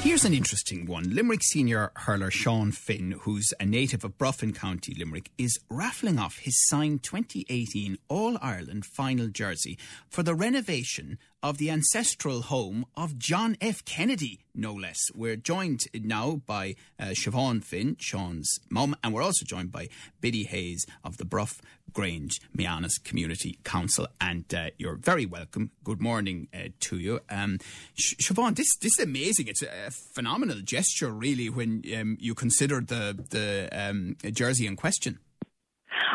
Here's an interesting one. Limerick senior hurler Sean Finn, who's a native of Bruff in County, Limerick, is raffling off his signed 2018 All Ireland final jersey for the renovation of the ancestral home of John F. Kennedy, no less. We're joined now by uh, Siobhan Finn, Sean's mum, and we're also joined by Biddy Hayes of the Bruff Grange Meanus Community Council. And uh, you're very welcome. Good morning uh, to you. Um, Sh- Siobhan, this, this is amazing. It's a phenomenal gesture, really, when um, you consider the, the um, jersey in question.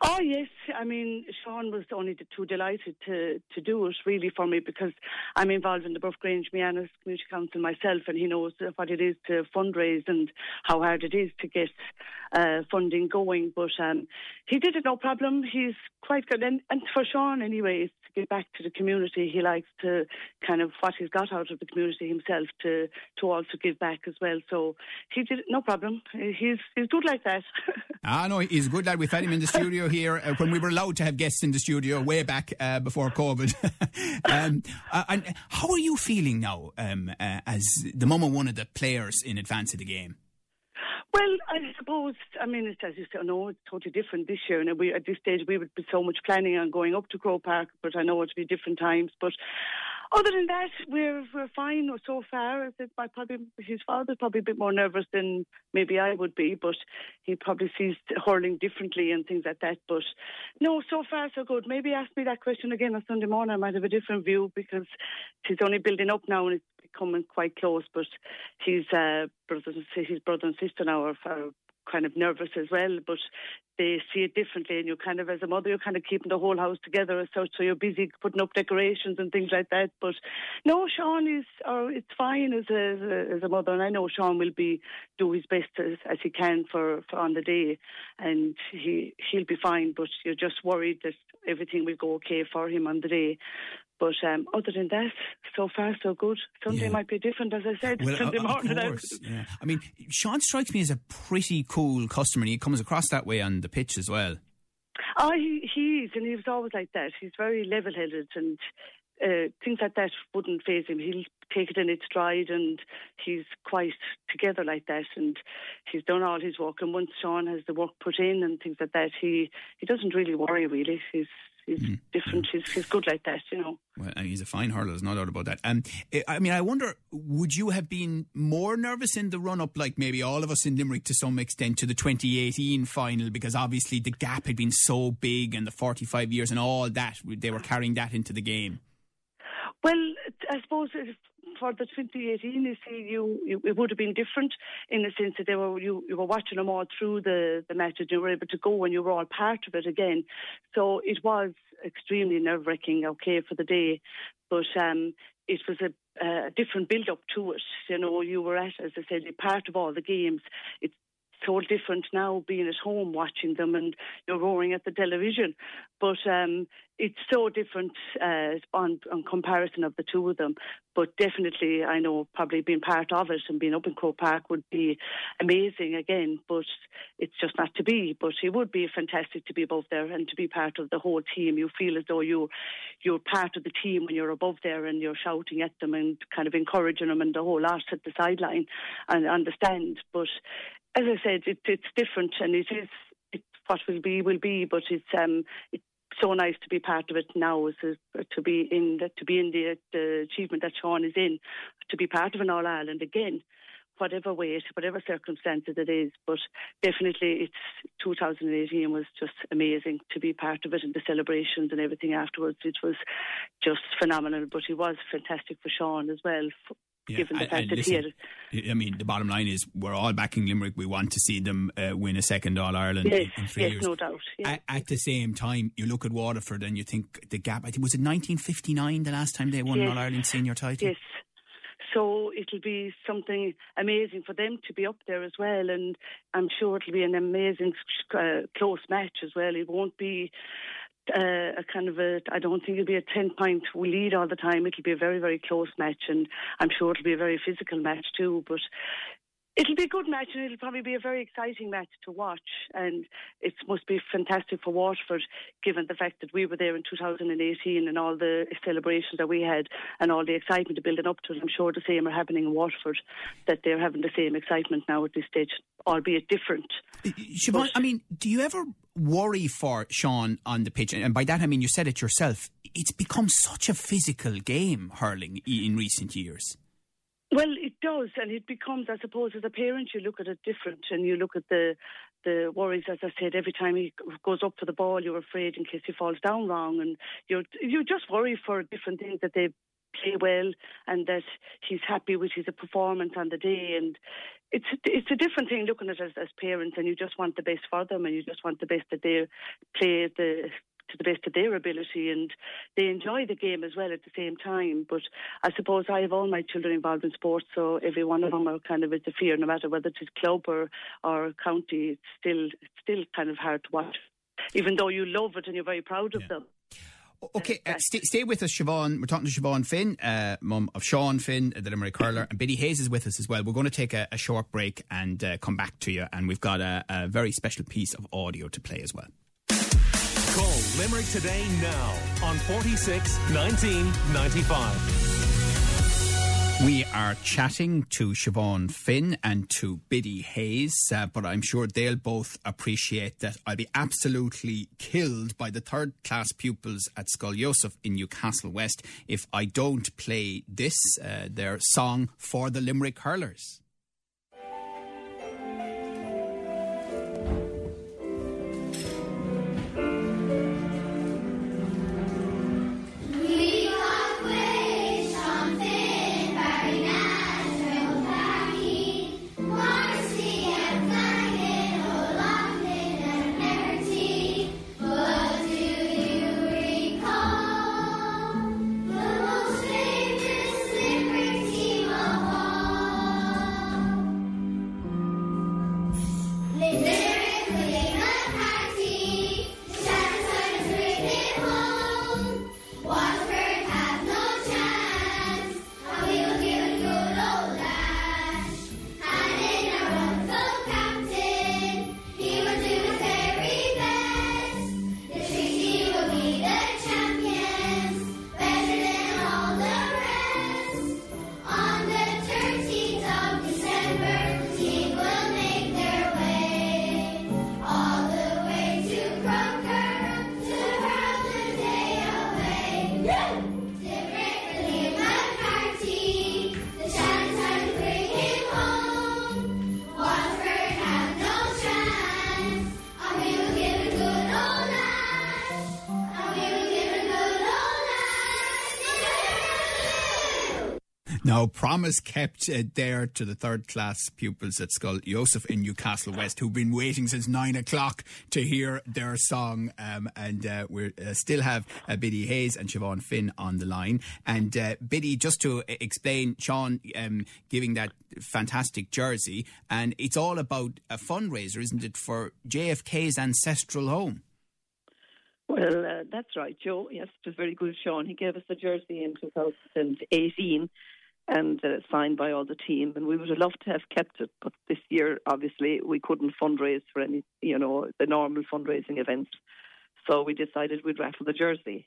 Oh yes, I mean Sean was only too delighted to to do it really for me because I'm involved in the Bruff Grange Meanus Community Council myself, and he knows what it is to fundraise and how hard it is to get uh, funding going. But um, he did it no problem. He's quite good, and, and for Sean anyway, it's to give back to the community. He likes to kind of what he's got out of the community himself to to also give back as well. So he did no problem. He's he's good like that. ah no, he's a good lad. We've had him in the studio here uh, when we were allowed to have guests in the studio way back uh, before COVID. um, uh, and how are you feeling now um, uh, as the mum of one of the players in advance of the game? Well, I suppose, I mean, it's, as you said, no, it's totally different this year. And we, at this stage, we would be so much planning on going up to Croke Park, but I know it'll be different times. But other than that, we're we're fine so far. I said, my probably his father's probably a bit more nervous than maybe I would be, but he probably sees hurling differently and things like that. But no, so far so good. Maybe ask me that question again on Sunday morning. I might have a different view because he's only building up now and it's becoming quite close. But his uh, brothers, his brother and sister now are, are kind of nervous as well, but they see it differently. And you kind of, as a mother, you're kind of keeping the whole house together such. So you're busy putting up decorations and things like that. But no, Sean is, or it's fine as a, as a, as a mother. And I know Sean will be do his best as, as he can for, for on the day, and he he'll be fine. But you're just worried that everything will go okay for him on the day. But um, other than that, so far so good. Sunday yeah. might be different, as I said. Well, Sunday morning. Of course, yeah. I mean, Sean strikes me as a pretty cool customer, and he comes across that way on the pitch as well. Oh, he, he is, and he was always like that. He's very level-headed, and uh, things like that wouldn't phase him. He'll take it in its stride, and he's quite together like that. And he's done all his work. And once Sean has the work put in and things like that, he he doesn't really worry. Really, he's he's mm. different. He's, he's good like that, you know. Well, he's a fine hurler, there's no doubt about that. Um, I mean, I wonder, would you have been more nervous in the run up, like maybe all of us in Limerick to some extent, to the 2018 final, because obviously the gap had been so big and the 45 years and all that, they were carrying that into the game? Well, I suppose for the 2018, you see, you, it would have been different in the sense that they were you, you were watching them all through the the match, and you were able to go and you were all part of it again. So it was extremely nerve wracking. Okay, for the day, but um, it was a a different build up to it. You know, you were at, as I said, part of all the games. It's so different now being at home watching them and you're roaring at the television. But um, it's so different uh, on, on comparison of the two of them. But definitely, I know probably being part of it and being up in Croke Park would be amazing again. But it's just not to be. But it would be fantastic to be above there and to be part of the whole team. You feel as though you you're part of the team when you're above there and you're shouting at them and kind of encouraging them and the whole lot at the sideline and understand. But as I said, it, it's different and it is it, what will be will be, but it's um it's so nice to be part of it now, to, be in the, to be in the, the achievement that Sean is in, to be part of an All Ireland again whatever way, whatever circumstances it is. But definitely, it's 2018 was just amazing to be part of it and the celebrations and everything afterwards. It was just phenomenal. But it was fantastic for Sean as well. Yeah, given the fact that listen, he had. I mean, the bottom line is we're all backing Limerick. We want to see them uh, win a second All Ireland yes, in three yes, years. no doubt. At, at, the same time, you look at Waterford and you think the gap. I think was it 1959 the last time they won yes. All Ireland senior title. Yes. So it'll be something amazing for them to be up there as well, and I'm sure it'll be an amazing uh, close match as well. It won't be uh, a kind of a, I don't think it'll be a 10 point lead all the time. It'll be a very, very close match, and I'm sure it'll be a very physical match too. But it'll be a good match, and it'll probably be a very exciting match to watch. And it must be fantastic for Waterford, given the fact that we were there in 2018 and all the celebrations that we had and all the excitement building up to it. I'm sure the same are happening in Waterford, that they're having the same excitement now at this stage, albeit different. Siobhan, I mean, do you ever worry for Sean on the pitch? And by that I mean you said it yourself. It's become such a physical game, hurling, in recent years. Well, does, and it becomes, I suppose, as a parent, you look at it different, and you look at the the worries. As I said, every time he goes up for the ball, you're afraid in case he falls down wrong, and you're you just worry for different things that they play well and that he's happy with his performance on the day. And it's it's a different thing looking at it as, as parents, and you just want the best for them, and you just want the best that they play the to the best of their ability and they enjoy the game as well at the same time. But I suppose I have all my children involved in sports, so every one of them are kind of it's a fear, no matter whether it's club or, or county, it's still it's still kind of hard to watch. Even though you love it and you're very proud of yeah. them. Okay, uh, stay, stay, with us, Siobhan. We're talking to Siobhan Finn, uh, mum of Sean Finn, the Limerick hurler, and Biddy Hayes is with us as well. We're going to take a, a short break and uh, come back to you, and we've got a, a very special piece of audio to play as well. Call Limerick today now on 46 1995. We are chatting to Siobhan Finn and to Biddy Hayes, uh, but I'm sure they'll both appreciate that I'll be absolutely killed by the third class pupils at Scoil Ioseph in Newcastle West if I don't play this, uh, their song for the Limerick Hurlers. Now, promise kept uh, there to the third class pupils at Scoil Joseph in Newcastle West, who've been waiting since nine o'clock to hear their song. Um, and uh, we uh, still have uh, Biddy Hayes and Siobhan Finn on the line. And uh, Biddy, just to explain, Sean um, giving that fantastic jersey, and it's all about a fundraiser, isn't it, for JFK's ancestral home? Well, uh, that's right, Joe. Yes, it was very good, Sean. He gave us the jersey in 2018 and uh, signed by all the team. And we would have loved to have kept it, but this year, obviously, we couldn't fundraise for any, you know, the normal fundraising events. So we decided we'd raffle the jersey,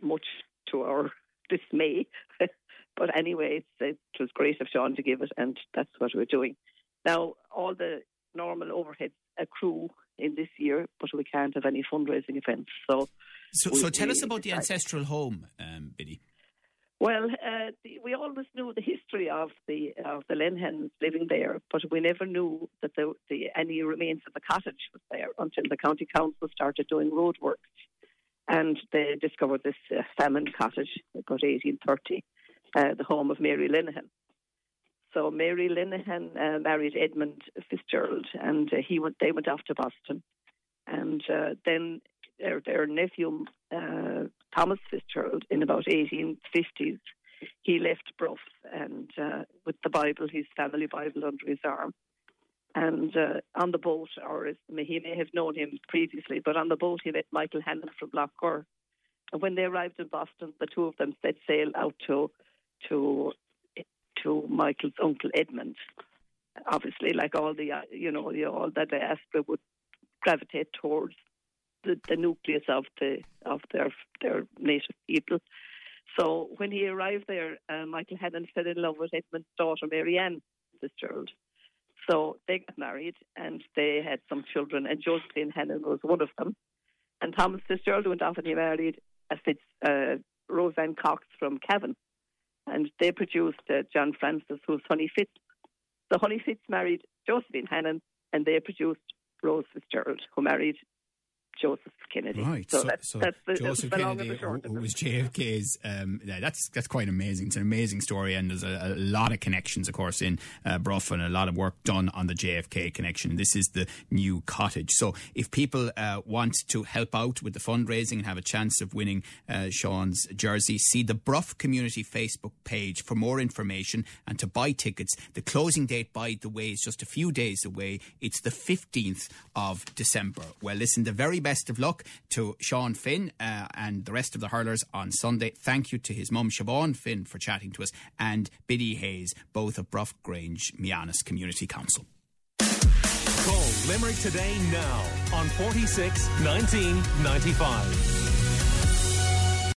much to our dismay. but anyway, it was great of Sean to give it, and that's what we're doing. Now, all the normal overheads accrue in this year, but we can't have any fundraising events. So, so, we, so tell us about the ancestral home, um, Biddy. Well, uh, the, we always knew the history of the of the Linehans living there, but we never knew that the, the, any remains of the cottage was there until the county council started doing roadworks, and they discovered this uh, famine cottage about 1830, uh, the home of Mary Linehan. So Mary Linehan uh, married Edmund Fitzgerald, and uh, he went. They went off to Boston, and uh, then their, their nephew uh, Thomas Fitzgerald in about 1850s. He left Bruff and uh, with the Bible, his family Bible under his arm. And uh, on the boat, or he may have known him previously, but on the boat he met Michael Hannon from Lough Gur. And when they arrived in Boston, the two of them set sail out to to to Michael's uncle Edmund. obviously, like all the uh, you know, all that diaspora would gravitate towards the, the nucleus of the of their their native people. So when he arrived there, uh, Michael Hannon fell in love with Edmund's daughter, Marianne Fitzgerald. So they got married and they had some children, and Josephine Hannon was one of them. And Thomas Fitzgerald went off and he married a Fitz, uh, Roseanne Cox from Cavan. And they produced uh, John Francis, who's Honey Fitz. So Honey Fitz married Josephine Hannon, and they produced Rose Fitzgerald, who married Joseph Kennedy. Right. So, so, that's, so that's the, Joseph the Kennedy, who, was JFK's. Um, that's that's quite amazing. It's an amazing story, and there's a, a lot of connections, of course, in uh, Bruff, and a lot of work done on the JFK connection. This is the new cottage. So, if people uh, want to help out with the fundraising and have a chance of winning uh, Sean's jersey, see the Bruff Community Facebook page for more information and to buy tickets. The closing date, by the way, is just a few days away. It's the 15th of December. Well, listen, the very best of luck to Sean Finn uh, and the rest of the hurlers on Sunday. Thank you to his mum, Siobhan Finn, for chatting to us, and Biddy Hayes, both of Bruff Grange Meanus Community Council. Call Limerick today now on 46 1995.